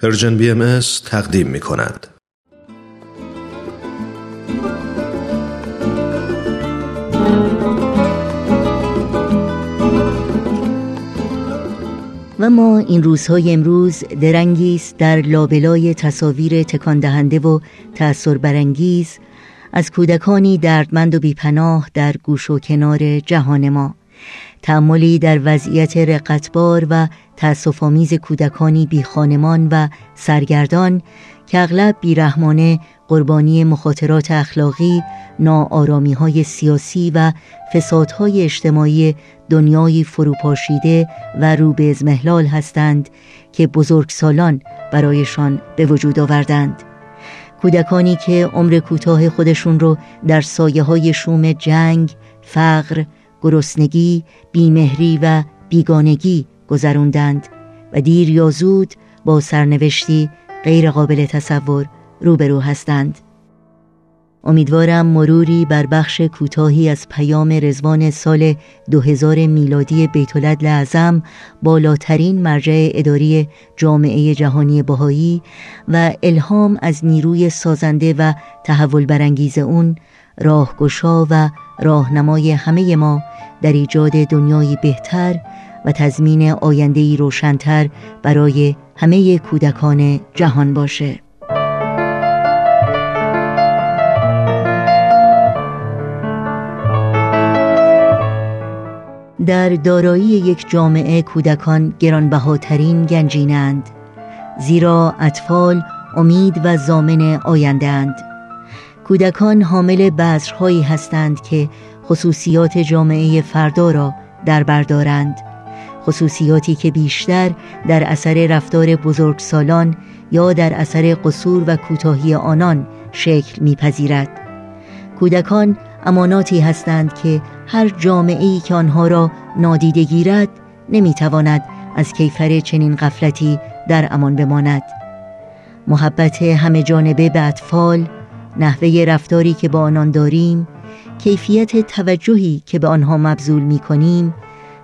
Persian BM تقدیم می کند. و ما این روزهای امروز درنگی در لابلای تصاویر تکان دهنده و تأثیر برانگیز از کودکانی دردمند و بیپناه در گوشه و کنار جهان ما تأملی در وضعیت رقتبار و تأسفامیز کودکانی بی خانمان و سرگردان که اغلب بیرحمانه قربانی مخاطرات اخلاقی، ناآرامی های سیاسی و فسادهای اجتماعی دنیای فروپاشیده و رو به ازمهلال هستند که بزرگسالان برایشان به وجود آوردند. کودکانی که عمر کوتاه خودشون رو در سایه های شوم جنگ، فقر، گرسنگی، بیمهری و بیگانگی گذروندند و دیر یا زود با سرنوشتی غیر قابل تصور روبرو هستند. امیدوارم مروری بر بخش کوتاهی از پیام رزوان سال 2000 میلادی بیتولد لعظم بالاترین مرجع اداری جامعه جهانی بهایی و الهام از نیروی سازنده و تحول برانگیز اون راهگشا و راهنمای همه ما در ایجاد دنیایی بهتر و تضمین آیندهی روشنتر برای همه کودکان جهان باشه. در دارایی یک جامعه کودکان گرانبهاترین گنجینند زیرا اطفال امید و زامن آینده اند کودکان حامل بذرهایی هستند که خصوصیات جامعه فردا را در بردارند خصوصیاتی که بیشتر در اثر رفتار بزرگسالان یا در اثر قصور و کوتاهی آنان شکل میپذیرد. کودکان اماناتی هستند که هر جامعه ای که آنها را نادیده گیرد نمی‌تواند از کیفر چنین غفلتی در امان بماند. محبت همه جانبه به اطفال نحوه رفتاری که با آنان داریم کیفیت توجهی که به آنها مبذول می کنیم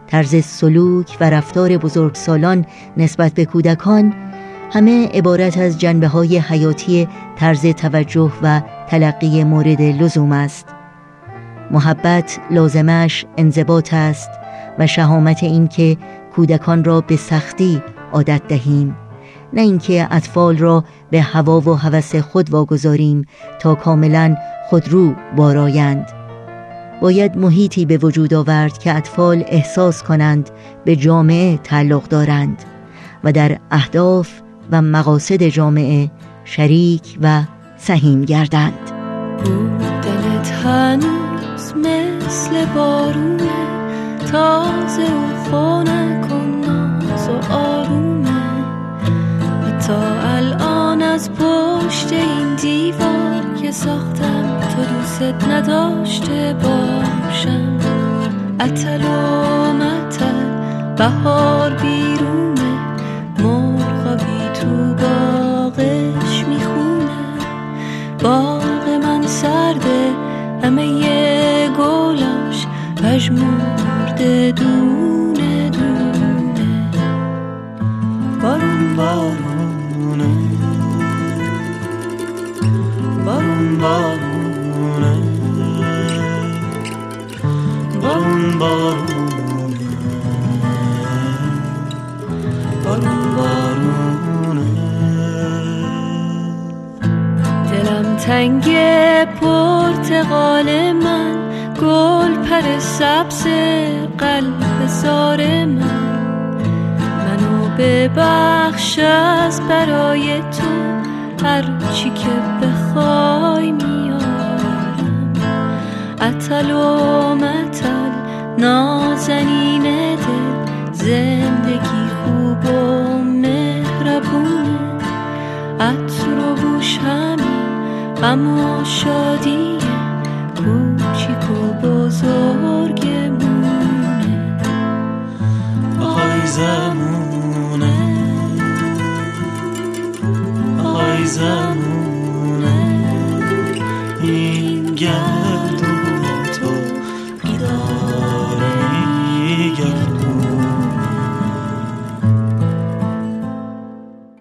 طرز سلوک و رفتار بزرگسالان نسبت به کودکان همه عبارت از جنبه های حیاتی طرز توجه و تلقی مورد لزوم است. محبت لازمش انضباط است و شهامت اینکه کودکان را به سختی عادت دهیم نه اینکه اطفال را به هوا و هوس خود واگذاریم تا کاملا خودرو بارایند. باید محیطی به وجود آورد که اطفال احساس کنند به جامعه تعلق دارند و در اهداف و مقاصد جامعه شریک و سهیم گردند. مثل بارونه تازه و خونه پشت این دیوار که ساختم تو دوست نداشته باشم. اتل و متل بهار بیرونه مرغابی تو باغش می‌خونه. باغ من سرده همه یه گلاش پژمرده دونه. تنگ پرتقال من گل پر سبز قلب زار من. منو ببخش از برای تو هر چی که بخوای میارم. اتل و متل نازنین غم و شادی کوچیک و بزرگمونه. آهای زمونه. آهای زمونه.